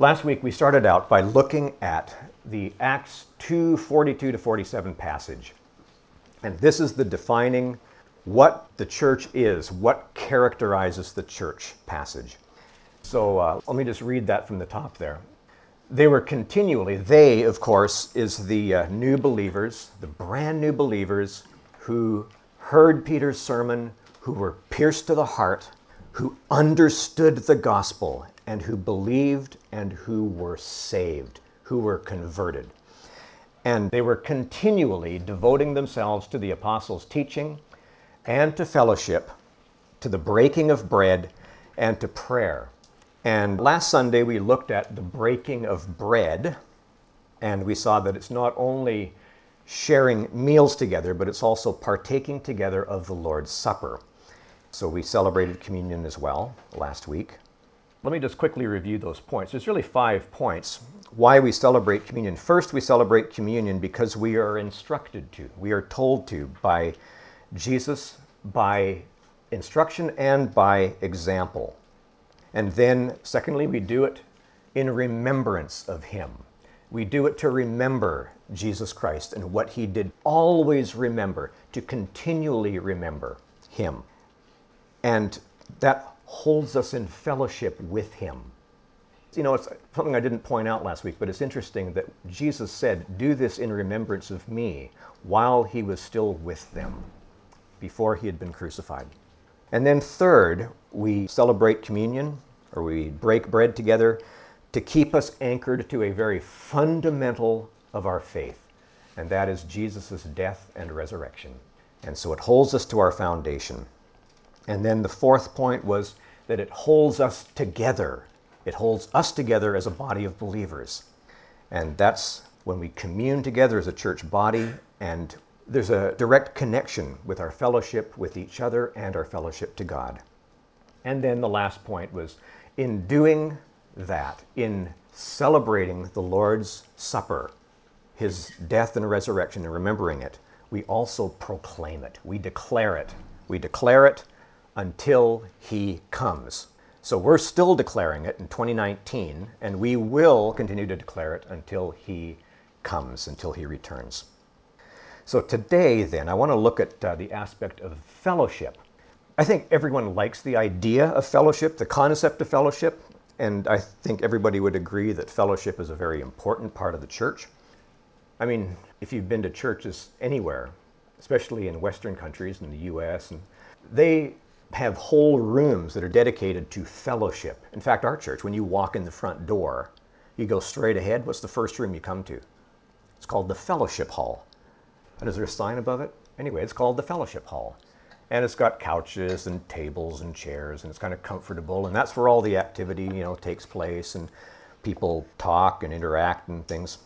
Last week we started out by looking at the Acts 2 42 to 47 passage. And this is the defining what the church is, what characterizes the church passage. So uh, let me just read that from the top there. They were continually, they, of course, is the uh, new believers, the brand new believers who heard Peter's sermon, who were pierced to the heart, who understood the gospel, and who believed and who were saved, who were converted. And they were continually devoting themselves to the apostles' teaching and to fellowship, to the breaking of bread, and to prayer. And last Sunday we looked at the breaking of bread, and we saw that it's not only sharing meals together, but it's also partaking together of the Lord's Supper. So we celebrated communion as well last week. Let me just quickly review those points. There's really five points why we celebrate communion. First, we celebrate communion because we are instructed to, we are told to by Jesus, by instruction, and by example. And then, secondly, we do it in remembrance of Him. We do it to remember Jesus Christ and what He did. Always remember, to continually remember Him. And that holds us in fellowship with Him. You know, it's something I didn't point out last week, but it's interesting that Jesus said, Do this in remembrance of me while He was still with them, before He had been crucified. And then, third, we celebrate communion or we break bread together to keep us anchored to a very fundamental of our faith, and that is Jesus' death and resurrection. And so it holds us to our foundation. And then the fourth point was that it holds us together. It holds us together as a body of believers. And that's when we commune together as a church body and there's a direct connection with our fellowship with each other and our fellowship to God. And then the last point was in doing that, in celebrating the Lord's Supper, his death and resurrection, and remembering it, we also proclaim it. We declare it. We declare it until he comes. So we're still declaring it in 2019, and we will continue to declare it until he comes, until he returns. So today, then, I want to look at uh, the aspect of fellowship. I think everyone likes the idea of fellowship, the concept of fellowship, and I think everybody would agree that fellowship is a very important part of the church. I mean, if you've been to churches anywhere, especially in Western countries, in the US, and they have whole rooms that are dedicated to fellowship. In fact, our church, when you walk in the front door, you go straight ahead. What's the first room you come to? It's called the Fellowship Hall. And is there a sign above it? Anyway, it's called the Fellowship Hall. And it's got couches and tables and chairs, and it's kind of comfortable. And that's where all the activity, you know, takes place, and people talk and interact and things.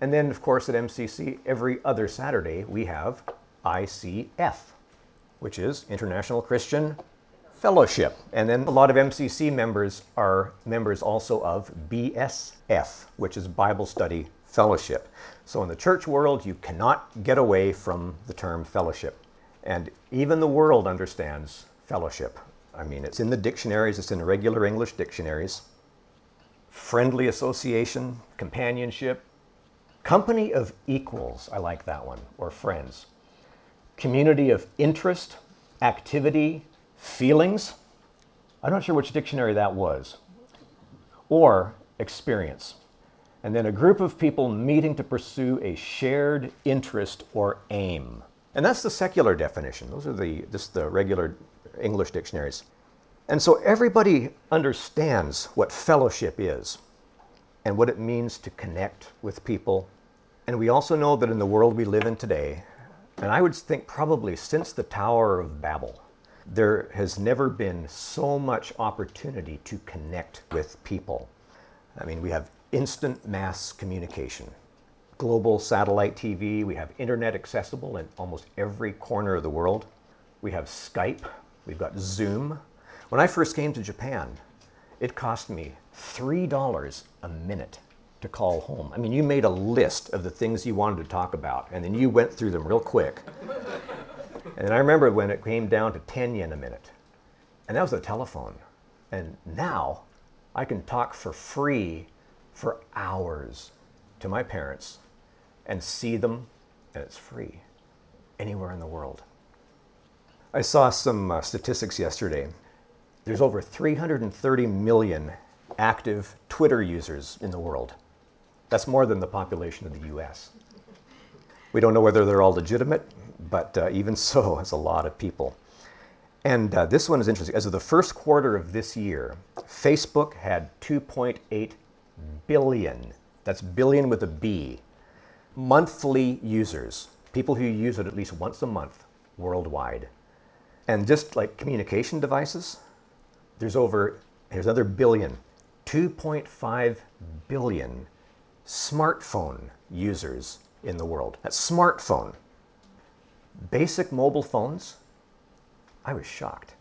And then, of course, at MCC, every other Saturday, we have ICF, which is International Christian Fellowship. And then a lot of MCC members are members also of BSF, which is Bible Study Fellowship. So in the church world, you cannot get away from the term fellowship. And even the world understands fellowship. I mean, it's in the dictionaries, it's in regular English dictionaries. Friendly association, companionship, company of equals, I like that one, or friends. Community of interest, activity, feelings. I'm not sure which dictionary that was. Or experience and then a group of people meeting to pursue a shared interest or aim. And that's the secular definition. Those are the just the regular English dictionaries. And so everybody understands what fellowship is and what it means to connect with people. And we also know that in the world we live in today, and I would think probably since the Tower of Babel, there has never been so much opportunity to connect with people. I mean, we have instant mass communication. Global satellite TV, we have internet accessible in almost every corner of the world. We have Skype, we've got Zoom. When I first came to Japan, it cost me $3 a minute to call home. I mean, you made a list of the things you wanted to talk about, and then you went through them real quick. and I remember when it came down to 10 yen a minute, and that was the telephone. And now I can talk for free for hours to my parents and see them, and it's free anywhere in the world. I saw some uh, statistics yesterday. There's over 330 million active Twitter users in the world. That's more than the population of the US. We don't know whether they're all legitimate, but uh, even so, it's a lot of people. And uh, this one is interesting. As of the first quarter of this year, Facebook had 2.8 billion, that's billion with a B, monthly users, people who use it at least once a month worldwide. And just like communication devices, there's over, here's another billion, 2.5 billion smartphone users in the world. That's smartphone. Basic mobile phones, I was shocked.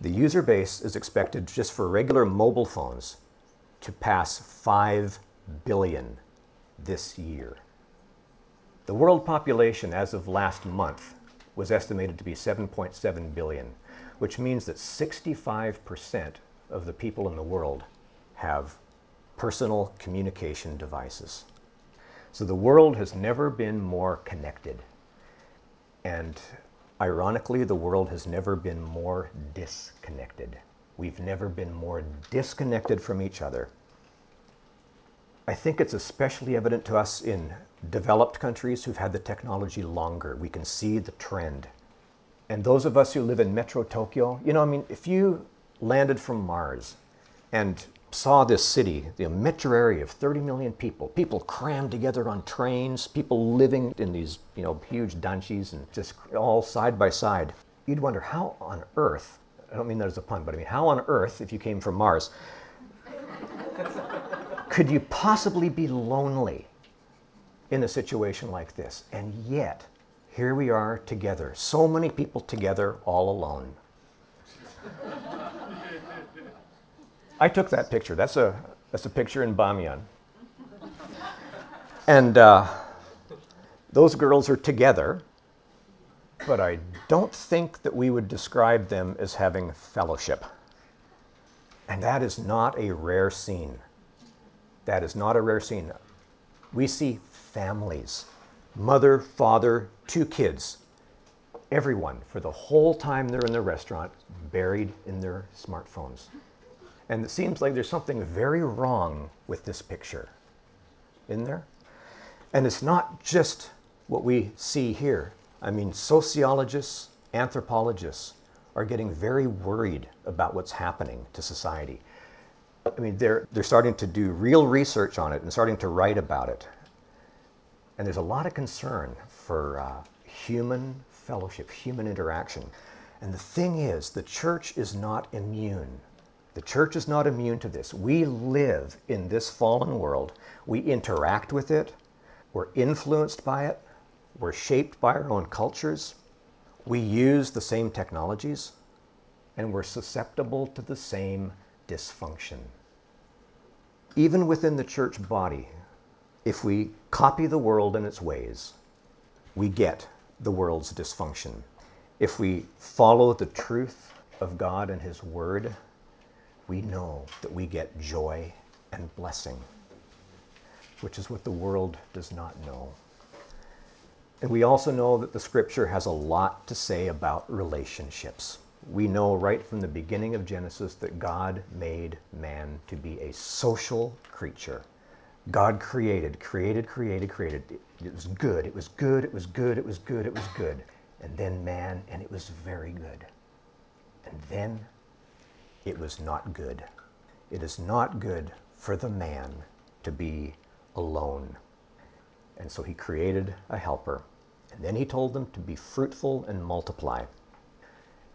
The user base is expected just for regular mobile phones to pass 5 billion this year. The world population as of last month was estimated to be 7.7 billion, which means that 65% of the people in the world have personal communication devices. So the world has never been more connected. And Ironically, the world has never been more disconnected. We've never been more disconnected from each other. I think it's especially evident to us in developed countries who've had the technology longer. We can see the trend. And those of us who live in Metro Tokyo, you know, I mean, if you landed from Mars and saw this city, the metro of 30 million people, people crammed together on trains, people living in these, you know, huge danchis and just all side by side. You'd wonder how on earth, I don't mean that as a pun, but I mean, how on earth, if you came from Mars, could you possibly be lonely in a situation like this? And yet, here we are together, so many people together, all alone. I took that picture. That's a, that's a picture in Bamiyan. And uh, those girls are together, but I don't think that we would describe them as having fellowship. And that is not a rare scene. That is not a rare scene. We see families, mother, father, two kids, everyone for the whole time they're in the restaurant, buried in their smartphones. And it seems like there's something very wrong with this picture. In there? And it's not just what we see here. I mean, sociologists, anthropologists are getting very worried about what's happening to society. I mean, they're, they're starting to do real research on it and starting to write about it. And there's a lot of concern for uh, human fellowship, human interaction. And the thing is, the church is not immune the church is not immune to this. We live in this fallen world. We interact with it. We're influenced by it. We're shaped by our own cultures. We use the same technologies. And we're susceptible to the same dysfunction. Even within the church body, if we copy the world and its ways, we get the world's dysfunction. If we follow the truth of God and His Word, we know that we get joy and blessing, which is what the world does not know. And we also know that the scripture has a lot to say about relationships. We know right from the beginning of Genesis that God made man to be a social creature. God created, created, created, created. It was good, it was good, it was good, it was good, it was good. And then man, and it was very good. And then it was not good. It is not good for the man to be alone. And so he created a helper. And then he told them to be fruitful and multiply.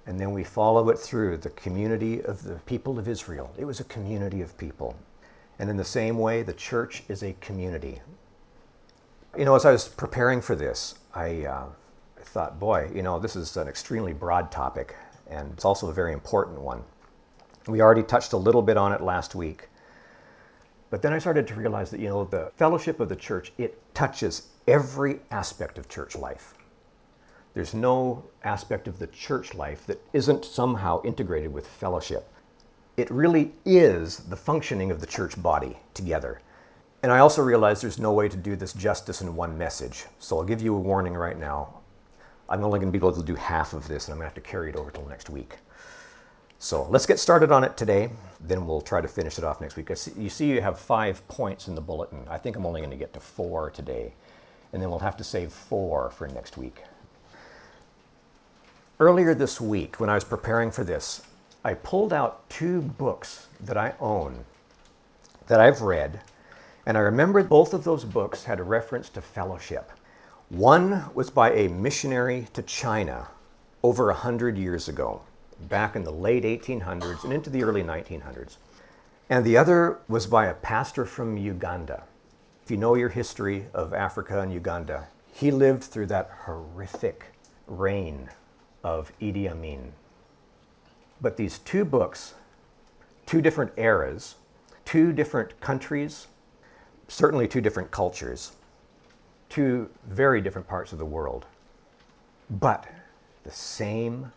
And then we follow it through the community of the people of Israel. It was a community of people. And in the same way, the church is a community. You know, as I was preparing for this, I uh, thought, boy, you know, this is an extremely broad topic, and it's also a very important one. We already touched a little bit on it last week. But then I started to realize that, you know, the fellowship of the church, it touches every aspect of church life. There's no aspect of the church life that isn't somehow integrated with fellowship. it really is the functioning of the church body together. And I also realize there's no way to do this justice in one message. So I'll give you a warning right now. I'm only going to be able to do half of this, and I'm going to have to carry it over till next week. So let's get started on it today. Then we'll try to finish it off next week. You see, you have five points in the bulletin. I think I'm only going to get to four today, and then we'll have to save four for next week. Earlier this week, when I was preparing for this, I pulled out two books that I own that I've read, and I remember both of those books had a reference to fellowship. One was by a missionary to China over a hundred years ago, back in the late 1800s and into the early 1900s. And the other was by a pastor from Uganda. If you know your history of Africa and Uganda, he lived through that horrific reign of Idi Amin. But these two books, two different eras, two different countries, certainly two different cultures, two very different parts of the world, but the same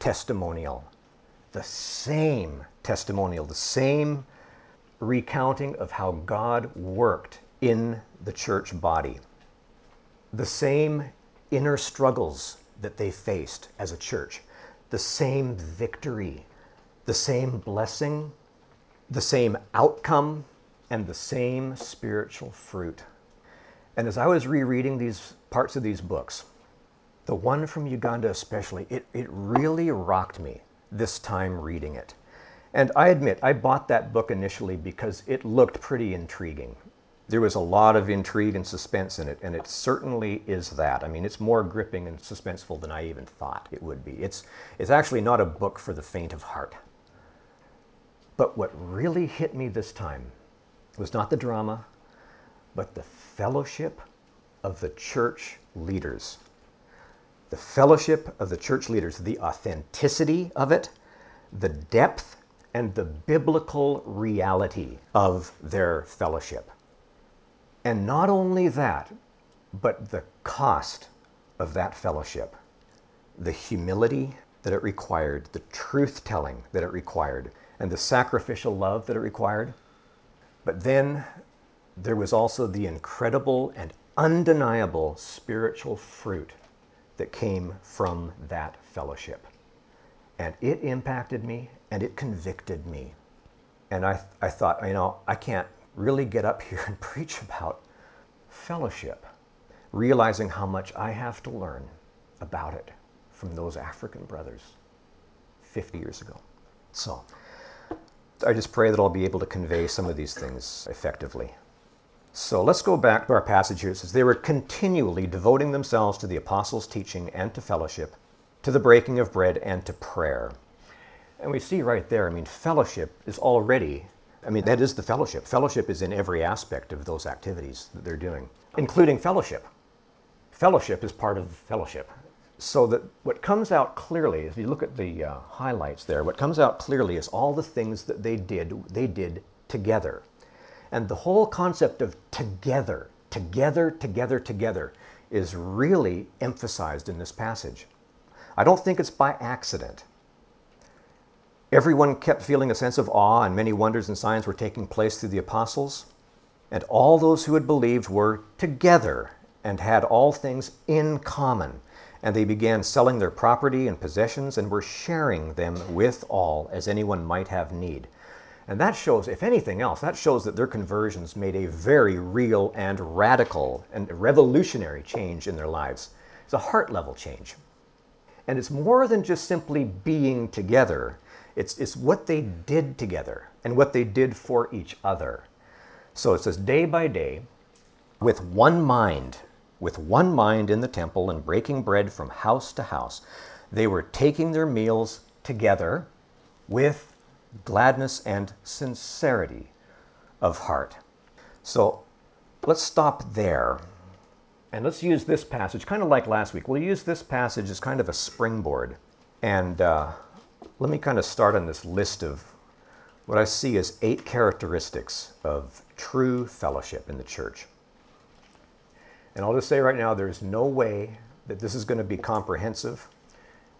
testimonial, the same testimonial, the same recounting of how God worked in the church body, the same inner struggles that they faced as a church, the same victory, the same blessing, the same outcome, and the same spiritual fruit. And as I was rereading these parts of these books, the one from Uganda especially, it, it really rocked me this time reading it. And I admit, I bought that book initially because it looked pretty intriguing there was a lot of intrigue and suspense in it, and it certainly is that. I mean, it's more gripping and suspenseful than I even thought it would be. It's, it's actually not a book for the faint of heart. But what really hit me this time was not the drama, but the fellowship of the church leaders. The fellowship of the church leaders, the authenticity of it, the depth, and the biblical reality of their fellowship. And not only that, but the cost of that fellowship, the humility that it required, the truth telling that it required, and the sacrificial love that it required. But then there was also the incredible and undeniable spiritual fruit that came from that fellowship. And it impacted me and it convicted me. And I, I thought, you know, I can't really get up here and preach about fellowship, realizing how much I have to learn about it from those African brothers 50 years ago. So I just pray that I'll be able to convey some of these things effectively. So let's go back to our passage here. It says, They were continually devoting themselves to the apostles' teaching and to fellowship, to the breaking of bread and to prayer. And we see right there, I mean, fellowship is already I mean, that is the fellowship. Fellowship is in every aspect of those activities that they're doing, including fellowship. Fellowship is part of fellowship. So that what comes out clearly, if you look at the uh, highlights there, what comes out clearly is all the things that they did, they did together. And the whole concept of together, together, together, together, is really emphasized in this passage. I don't think it's by accident. Everyone kept feeling a sense of awe, and many wonders and signs were taking place through the apostles. And all those who had believed were together and had all things in common. And they began selling their property and possessions and were sharing them with all as anyone might have need. And that shows, if anything else, that shows that their conversions made a very real and radical and revolutionary change in their lives. It's a heart level change. And it's more than just simply being together. It's, it's what they did together and what they did for each other. So it says, day by day, with one mind, with one mind in the temple and breaking bread from house to house, they were taking their meals together with gladness and sincerity of heart. So let's stop there. And let's use this passage, kind of like last week. We'll use this passage as kind of a springboard. And uh, let me kind of start on this list of what I see as eight characteristics of true fellowship in the church. And I'll just say right now, there's no way that this is going to be comprehensive,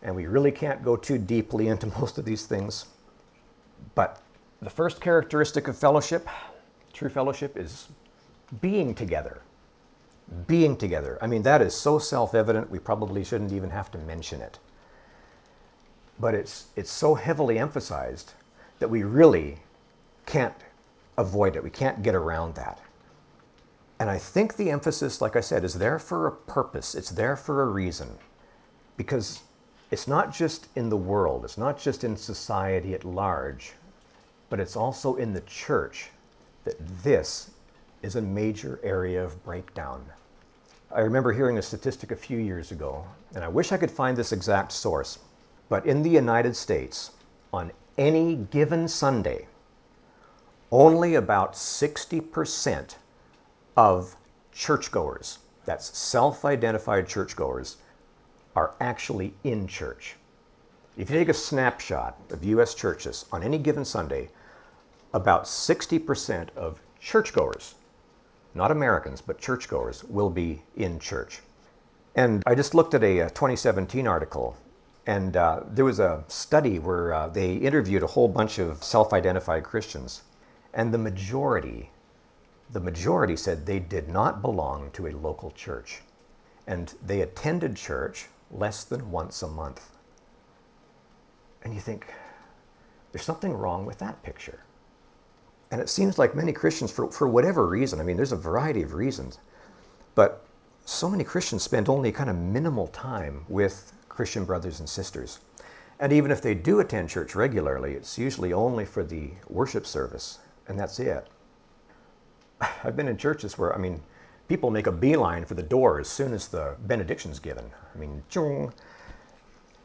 and we really can't go too deeply into most of these things. But the first characteristic of fellowship, true fellowship, is being together. Being together. I mean, that is so self evident, we probably shouldn't even have to mention it. But it's, it's so heavily emphasized that we really can't avoid it. We can't get around that. And I think the emphasis, like I said, is there for a purpose, it's there for a reason. Because it's not just in the world, it's not just in society at large, but it's also in the church that this is a major area of breakdown. I remember hearing a statistic a few years ago, and I wish I could find this exact source, but in the United States, on any given Sunday, only about 60% of churchgoers, that's self identified churchgoers, are actually in church. If you take a snapshot of U.S. churches on any given Sunday, about 60% of churchgoers, not Americans, but churchgoers, will be in church. And I just looked at a, 2017 article, and uh, there was a study where uh, they interviewed a whole bunch of self identified Christians, and the majority, the majority said they did not belong to a local church. And they attended church less than once a month. And you think, there's something wrong with that picture. And it seems like many Christians, for, for whatever reason, I mean, there's a variety of reasons, but so many Christians spend only kind of minimal time with Christian brothers and sisters. And even if they do attend church regularly, it's usually only for the worship service, and that's it. I've been in churches where, I mean, people make a beeline for the door as soon as the benediction's given. I mean, chung.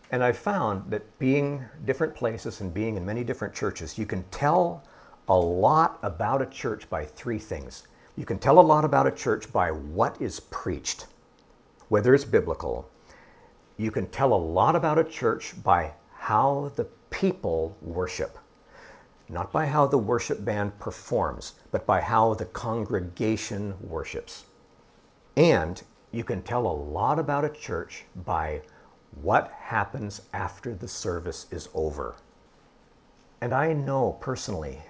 And I've found that being different places and being in many different churches, you can tell a lot about a church by three things. You can tell a lot about a church by what is preached, whether it's biblical. You can tell a lot about a church by how the people worship not by how the worship band performs, but by how the congregation worships. And you can tell a lot about a church by what happens after the service is over. And I know personally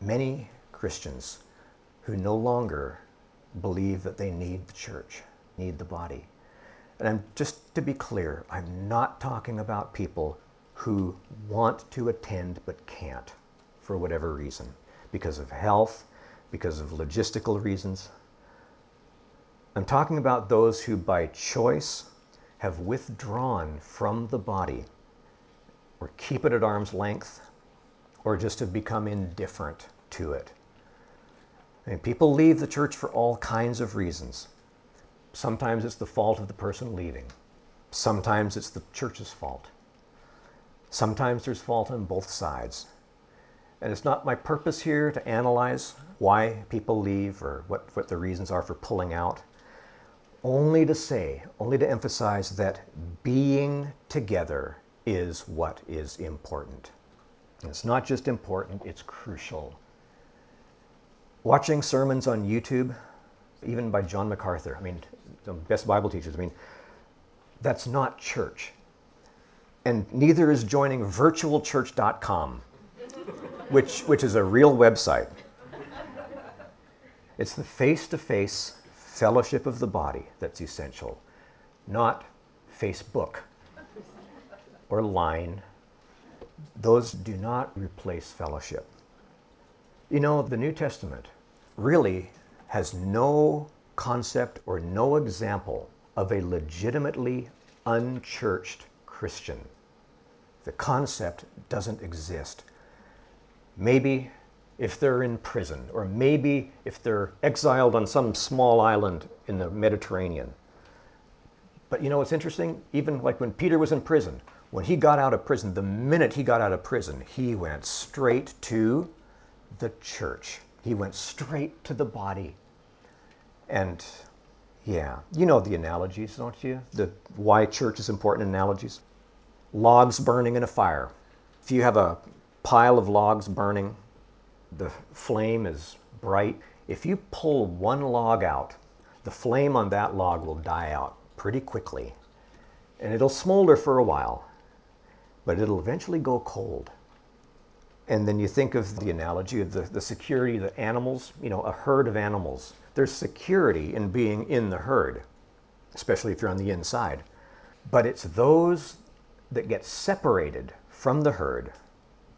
many Christians who no longer believe that they need the church, need the body. And I'm just to be clear, I'm not talking about people who want to attend but can't for whatever reason, because of health, because of logistical reasons, I'm talking about those who by choice have withdrawn from the body or keep it at arm's length or just have become indifferent to it. I mean, people leave the church for all kinds of reasons. Sometimes it's the fault of the person leaving. Sometimes it's the church's fault. Sometimes there's fault on both sides. And it's not my purpose here to analyze why people leave or what, what the reasons are for pulling out only to say, only to emphasize that being together is what is important. It's not just important, it's crucial. Watching sermons on YouTube, even by John MacArthur, I mean, the best Bible teachers, I mean, that's not church. And neither is joining virtualchurch.com, which, which is a real website. It's the face to face fellowship of the body that's essential, not Facebook or line. Those do not replace fellowship. You know, the New Testament really has no concept or no example of a legitimately unchurched Christian. The concept doesn't exist. Maybe if they're in prison, or maybe if they're exiled on some small island in the Mediterranean. But you know what's interesting? Even like when Peter was in prison, when he got out of prison, the minute he got out of prison, he went straight to the church. He went straight to the body. And yeah, you know the analogies, don't you? The why church is important analogies. Logs burning in a fire. If you have a pile of logs burning, the flame is bright. If you pull one log out, the flame on that log will die out pretty quickly. And it'll smolder for a while, but it'll eventually go cold. And then you think of the analogy of the, the security of the animals, you know, a herd of animals. There's security in being in the herd, especially if you're on the inside. But it's those that get separated from the herd,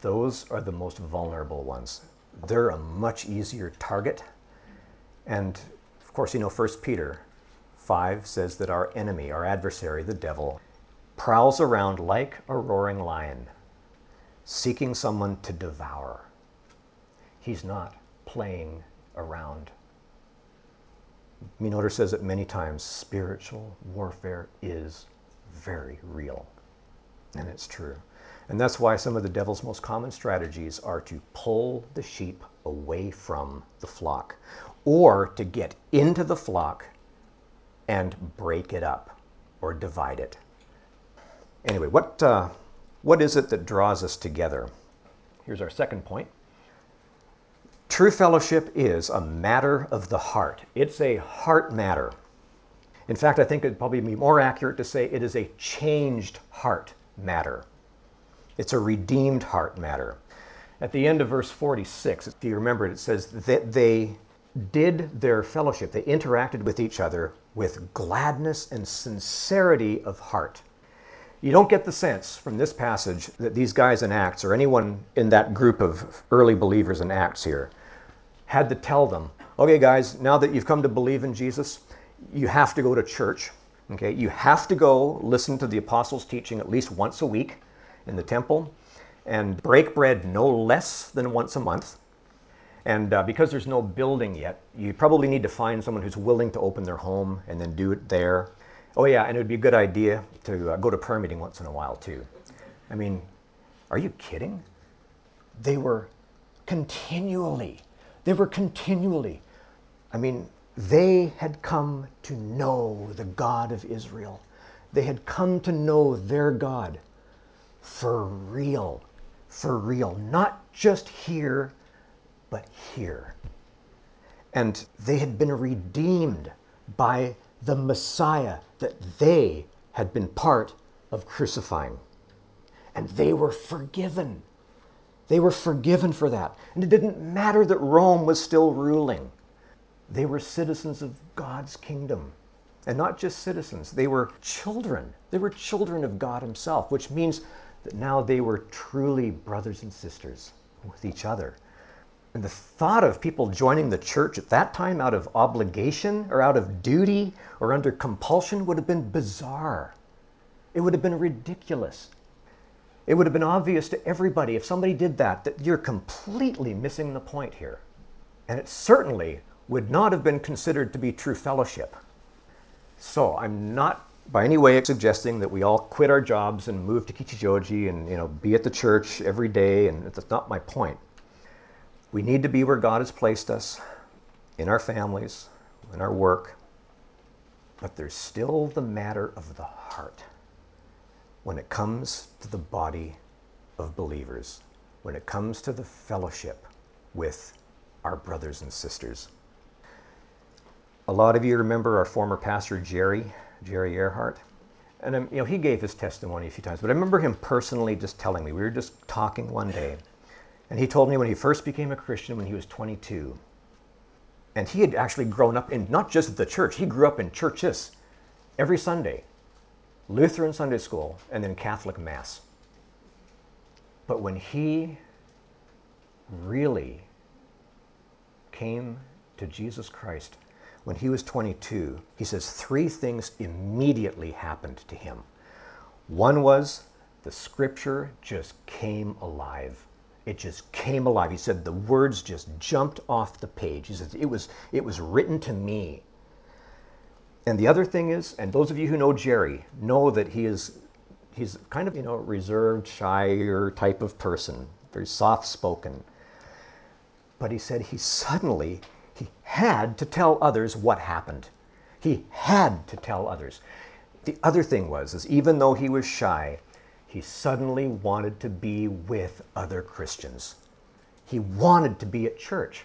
those are the most vulnerable ones. They're a much easier target. And of course, you know, 1 Peter 5 says that our enemy, our adversary, the devil, prowls around like a roaring lion, seeking someone to devour. He's not playing around. Menotter says it many times spiritual warfare is very real. And it's true. And that's why some of the devil's most common strategies are to pull the sheep away from the flock or to get into the flock and break it up or divide it. Anyway, what, uh, what is it that draws us together? Here's our second point. True fellowship is a matter of the heart. It's a heart matter. In fact, I think it'd probably be more accurate to say it is a changed heart matter. It's a redeemed heart matter. At the end of verse 46, if you remember it, it says that they did their fellowship, they interacted with each other with gladness and sincerity of heart. You don't get the sense from this passage that these guys in Acts, or anyone in that group of early believers in Acts here, had to tell them, okay, guys, now that you've come to believe in Jesus, you have to go to church. Okay, you have to go listen to the apostles' teaching at least once a week in the temple and break bread no less than once a month. And uh, because there's no building yet, you probably need to find someone who's willing to open their home and then do it there. Oh, yeah, and it would be a good idea to uh, go to prayer meeting once in a while, too. I mean, are you kidding? They were continually, they were continually, I mean, they had come to know the God of Israel. They had come to know their God for real, for real, not just here, but here. And they had been redeemed by the Messiah that they had been part of crucifying. And they were forgiven. They were forgiven for that. And it didn't matter that Rome was still ruling. They were citizens of God's kingdom. And not just citizens, they were children. They were children of God Himself, which means that now they were truly brothers and sisters with each other. And the thought of people joining the church at that time out of obligation or out of duty or under compulsion would have been bizarre. It would have been ridiculous. It would have been obvious to everybody if somebody did that that you're completely missing the point here. And it certainly would not have been considered to be true fellowship. So I'm not by any way suggesting that we all quit our jobs and move to Kichijoji and you know be at the church every day, and that's not my point. We need to be where God has placed us, in our families, in our work, but there's still the matter of the heart when it comes to the body of believers, when it comes to the fellowship with our brothers and sisters. A lot of you remember our former pastor, Jerry, Jerry Earhart. And um, you know, he gave his testimony a few times, but I remember him personally just telling me. We were just talking one day, and he told me when he first became a Christian when he was 22. And he had actually grown up in not just the church, he grew up in churches every Sunday Lutheran Sunday school and then Catholic Mass. But when he really came to Jesus Christ when he was 22, he says three things immediately happened to him. One was the scripture just came alive. It just came alive. He said the words just jumped off the page. He says it was, it was written to me. And the other thing is, and those of you who know Jerry know that he is he's kind of, you know, reserved, shyer type of person, very soft spoken. But he said he suddenly he had to tell others what happened. He had to tell others. The other thing was, is even though he was shy, he suddenly wanted to be with other Christians. He wanted to be at church.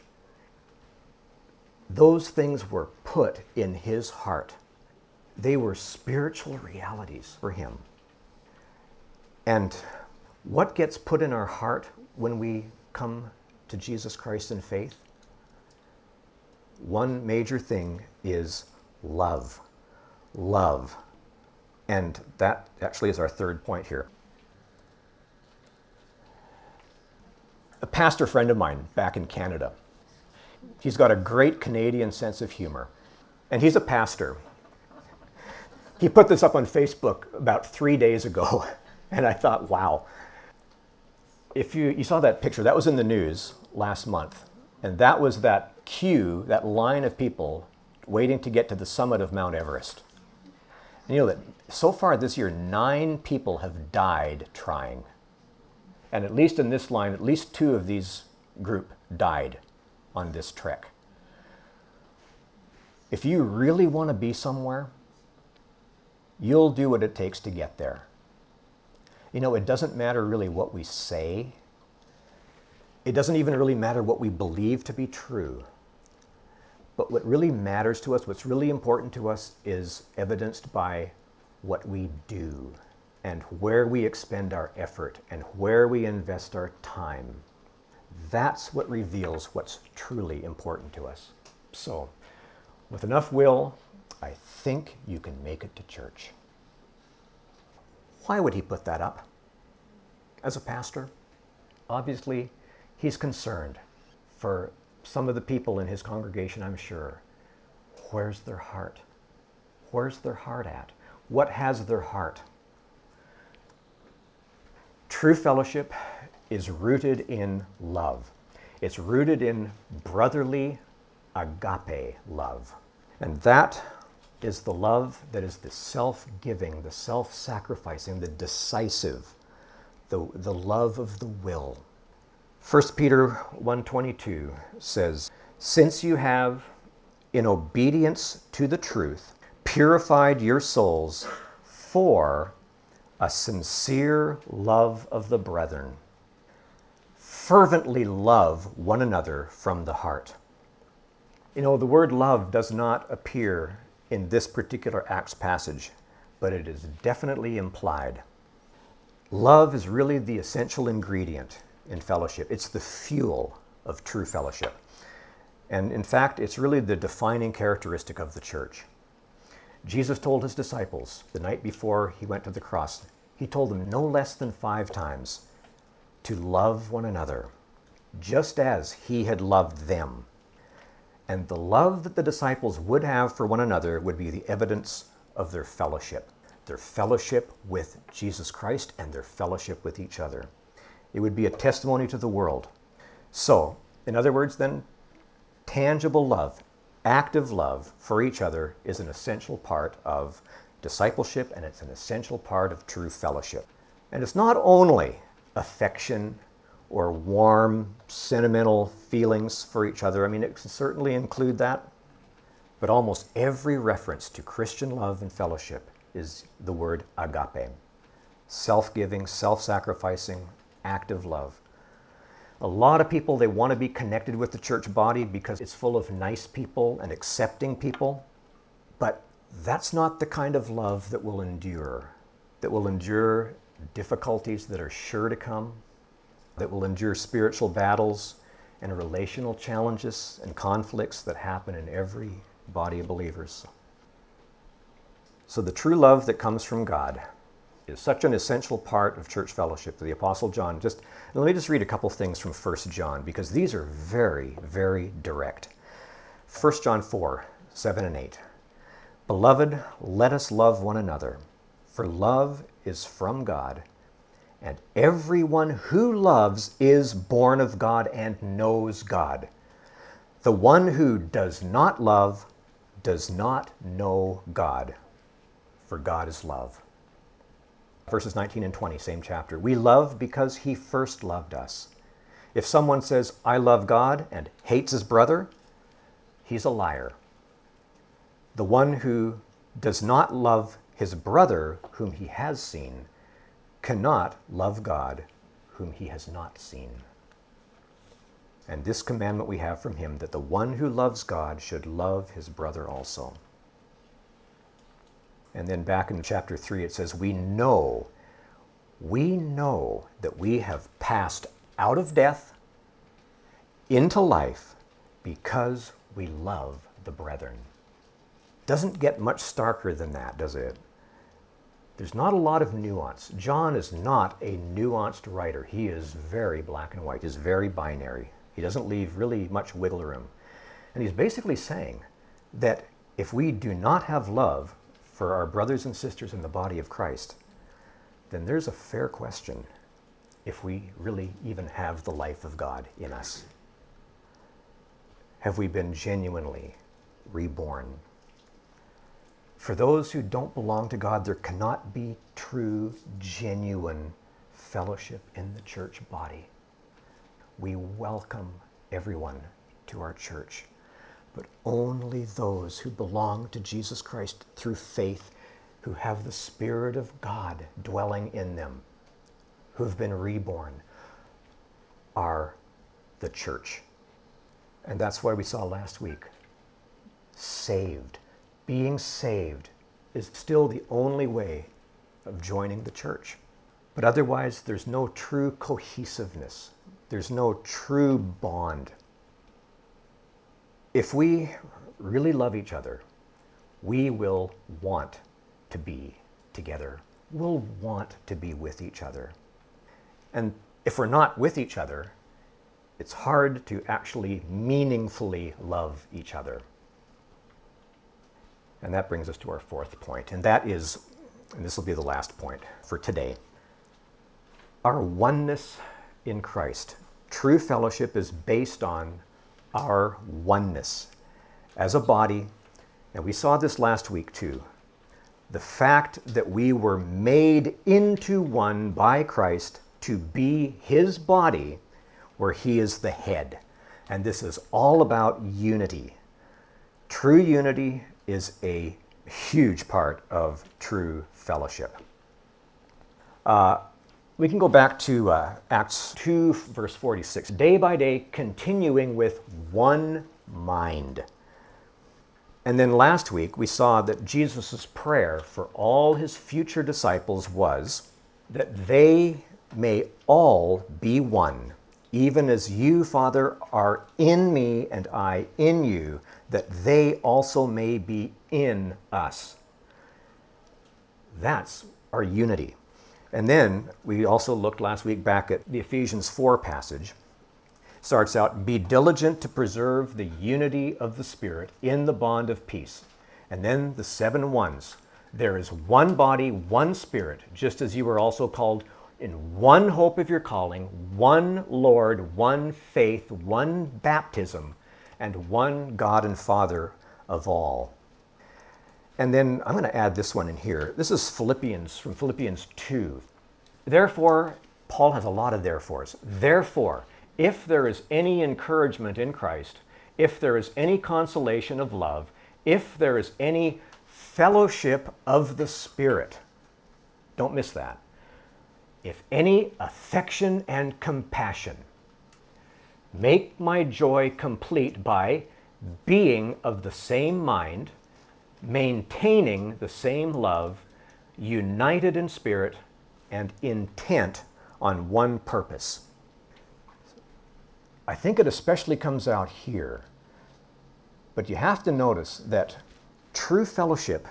Those things were put in his heart. They were spiritual realities for him. And what gets put in our heart when we come to Jesus Christ in faith? One major thing is love. Love. And that actually is our third point here. A pastor friend of mine back in Canada, he's got a great Canadian sense of humor, and he's a pastor. He put this up on Facebook about three days ago, and I thought, wow. If you, you saw that picture, that was in the news last month, and that was that queue, that line of people waiting to get to the summit of Mount Everest. And you know that so far this year, nine people have died trying. And at least in this line, at least two of these group died on this trek. If you really want to be somewhere, you'll do what it takes to get there. You know, it doesn't matter really what we say. It doesn't even really matter what we believe to be true. But what really matters to us, what's really important to us, is evidenced by what we do and where we expend our effort and where we invest our time. That's what reveals what's truly important to us. So, with enough will, I think you can make it to church. Why would he put that up? As a pastor, obviously, he's concerned for some of the people in his congregation, I'm sure. Where's their heart? Where's their heart at? What has their heart? True fellowship is rooted in love. It's rooted in brotherly agape love. And that is the love that is the self giving, the self sacrificing, the decisive, the, the love of the will. 1 Peter 1:22 says, "Since you have in obedience to the truth purified your souls for a sincere love of the brethren, fervently love one another from the heart." You know, the word love does not appear in this particular Acts passage, but it is definitely implied. Love is really the essential ingredient in fellowship. It's the fuel of true fellowship. And in fact, it's really the defining characteristic of the church. Jesus told his disciples the night before he went to the cross, he told them no less than five times to love one another, just as he had loved them. And the love that the disciples would have for one another would be the evidence of their fellowship, their fellowship with Jesus Christ and their fellowship with each other. It would be a testimony to the world. So, in other words, then, tangible love, active love for each other is an essential part of discipleship and it's an essential part of true fellowship. And it's not only affection or warm, sentimental feelings for each other. I mean, it can certainly include that. But almost every reference to Christian love and fellowship is the word agape self giving, self sacrificing, active love. A lot of people, they want to be connected with the church body because it's full of nice people and accepting people. But that's not the kind of love that will endure, that will endure difficulties that are sure to come, that will endure spiritual battles and relational challenges and conflicts that happen in every body of believers. So, the true love that comes from God is such an essential part of church fellowship. The Apostle John, just let me just read a couple things from 1 John because these are very, very direct. 1 John 4 7 and 8. Beloved, let us love one another, for love is from God, and everyone who loves is born of God and knows God. The one who does not love does not know God, for God is love verses 19 and 20, same chapter. We love because he first loved us. If someone says, I love God and hates his brother, he's a liar. The one who does not love his brother whom he has seen cannot love God whom he has not seen. And this commandment we have from him that the one who loves God should love his brother also. And then back in chapter 3, it says, We know, we know that we have passed out of death into life because we love the brethren. Doesn't get much starker than that, does it? There's not a lot of nuance. John is not a nuanced writer. He is very black and white. He's very binary. He doesn't leave really much wiggle room. And he's basically saying that if we do not have love for our brothers and sisters in the body of Christ, then there's a fair question if we really even have the life of God in us. Have we been genuinely reborn? For those who don't belong to God, there cannot be true, genuine fellowship in the church body. We welcome everyone to our church, but only those who belong to Jesus Christ through faith, who have the Spirit of God dwelling in them, who have been reborn, are the church. And that's why we saw last week saved. Being saved is still the only way of joining the church. But otherwise, there's no true cohesiveness, there's no true bond. If we really love each other, we will want to be together. We'll want to be with each other. And if we're not with each other, it's hard to actually meaningfully love each other. And that brings us to our fourth point, and that is, and this will be the last point for today, our oneness in Christ. True fellowship is based on our oneness as a body, and we saw this last week too. The fact that we were made into one by Christ to be his body where he is the head. And this is all about unity. True unity is a huge part of true fellowship. Uh, we can go back to uh, Acts 2, verse 46. Day by day, continuing with one mind. And then last week, we saw that Jesus' prayer for all his future disciples was that they may all be one even as you, Father, are in me and I in you, that they also may be in us. That's our unity. And then we also looked last week back at the Ephesians 4 passage. Starts out, be diligent to preserve the unity of the Spirit in the bond of peace. And then the seven ones. There is one body, one Spirit, just as you were also called in one hope of your calling, one Lord, one faith, one baptism, and one God and Father of all. And then I'm going to add this one in here. This is Philippians from Philippians 2. Therefore, Paul has a lot of therefores. Therefore, if there is any encouragement in Christ, if there is any consolation of love, if there is any fellowship of the Spirit, don't miss that if any affection and compassion. Make my joy complete by being of the same mind, maintaining the same love, united in spirit, and intent on one purpose. I think it especially comes out here, but you have to notice that true fellowship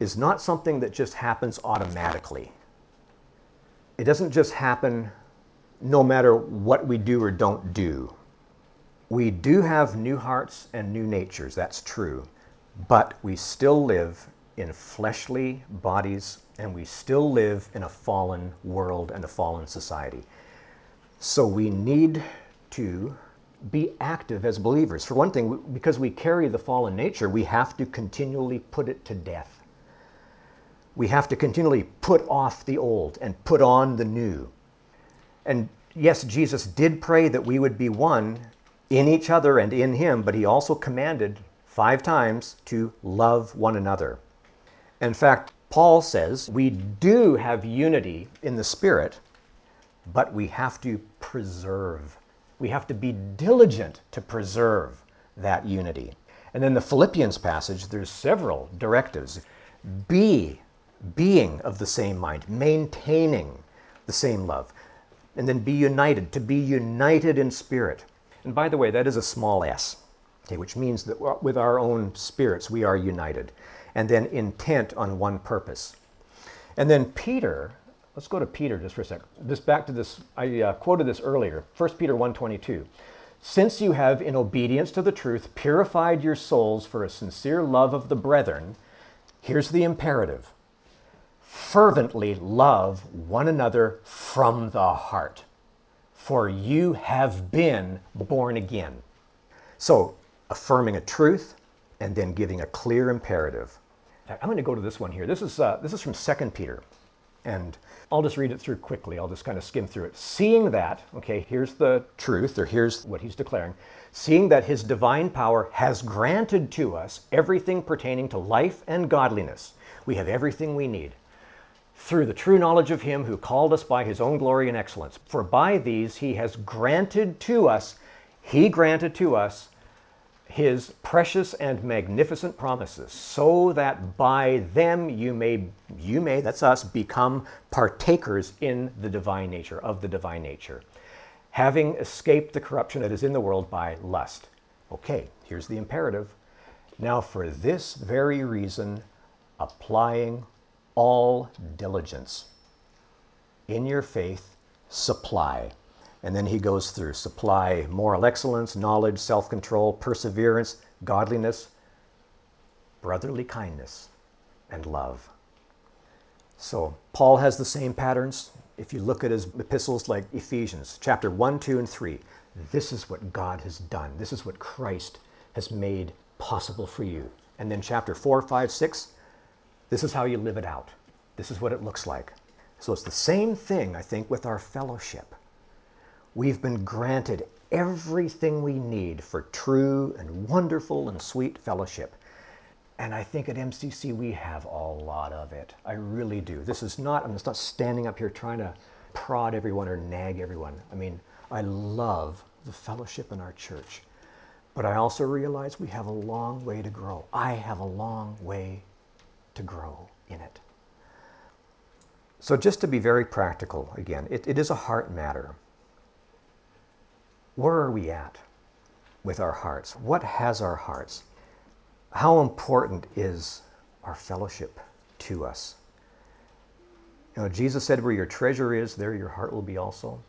is not something that just happens automatically it doesn't just happen no matter what we do or don't do. We do have new hearts and new natures, that's true, but we still live in fleshly bodies and we still live in a fallen world and a fallen society. So we need to be active as believers. For one thing, because we carry the fallen nature, we have to continually put it to death we have to continually put off the old and put on the new. And yes, Jesus did pray that we would be one in each other and in Him, but He also commanded five times to love one another. In fact, Paul says we do have unity in the Spirit, but we have to preserve. We have to be diligent to preserve that unity. And then the Philippians passage, there's several directives. Be being of the same mind, maintaining the same love. And then be united, to be united in spirit. And by the way, that is a small s, okay, which means that with our own spirits we are united. And then intent on one purpose. And then Peter, let's go to Peter just for a second. This back to this, I uh, quoted this earlier, 1 Peter 1.22. Since you have, in obedience to the truth, purified your souls for a sincere love of the brethren, here's the imperative fervently love one another from the heart, for you have been born again. So, affirming a truth and then giving a clear imperative. I'm going to go to this one here. This is, uh, this is from 2 Peter. And I'll just read it through quickly. I'll just kind of skim through it. Seeing that, okay, here's the truth, or here's what he's declaring. Seeing that his divine power has granted to us everything pertaining to life and godliness. We have everything we need through the true knowledge of him who called us by his own glory and excellence. For by these he has granted to us, he granted to us his precious and magnificent promises, so that by them you may, you may, that's us, become partakers in the divine nature, of the divine nature, having escaped the corruption that is in the world by lust. Okay, here's the imperative. Now, for this very reason, applying all diligence in your faith, supply and then he goes through supply moral excellence, knowledge, self control, perseverance, godliness, brotherly kindness, and love. So Paul has the same patterns. If you look at his epistles like Ephesians, chapter 1, 2, and 3, this is what God has done. This is what Christ has made possible for you. And then chapter 4, 5, 6, this is how you live it out. This is what it looks like. So it's the same thing, I think, with our fellowship. We've been granted everything we need for true and wonderful and sweet fellowship. And I think at MCC we have a lot of it. I really do. This is not, I'm just not standing up here trying to prod everyone or nag everyone. I mean, I love the fellowship in our church. But I also realize we have a long way to grow. I have a long way to grow in it. So, just to be very practical again, it, it is a heart matter. Where are we at with our hearts? What has our hearts? How important is our fellowship to us? You know, Jesus said, Where your treasure is, there your heart will be also.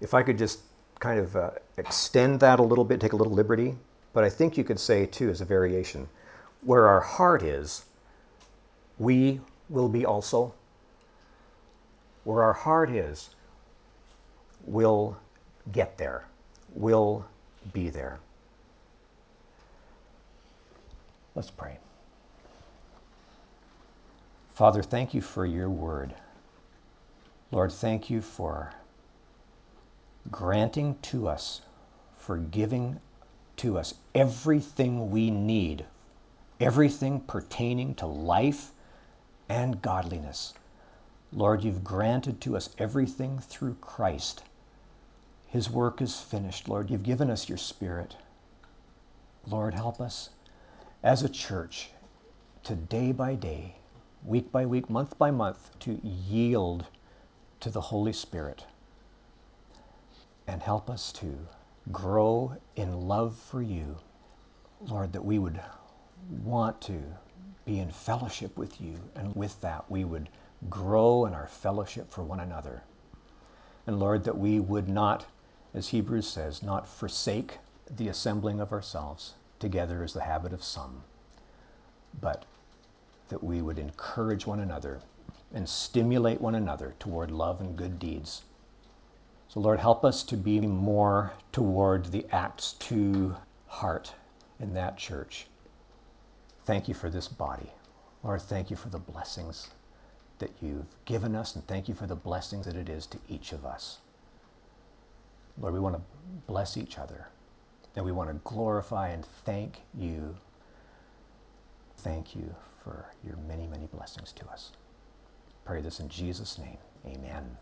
If I could just kind of uh, extend that a little bit, take a little liberty, but I think you could say, too, as a variation, where our heart is, we will be also. Where our heart is, we'll get there will be there. Let's pray. Father, thank you for your word. Lord, thank you for granting to us, for giving to us everything we need, everything pertaining to life and godliness. Lord, you've granted to us everything through Christ his work is finished, Lord. You've given us your Spirit. Lord, help us as a church to day by day, week by week, month by month, to yield to the Holy Spirit. And help us to grow in love for you, Lord, that we would want to be in fellowship with you. And with that, we would grow in our fellowship for one another. And Lord, that we would not as Hebrews says, not forsake the assembling of ourselves together as the habit of some, but that we would encourage one another and stimulate one another toward love and good deeds. So, Lord, help us to be more toward the Acts 2 heart in that church. Thank you for this body. Lord, thank you for the blessings that you've given us, and thank you for the blessings that it is to each of us. Lord, we want to bless each other. And we want to glorify and thank you. Thank you for your many, many blessings to us. Pray this in Jesus' name. Amen.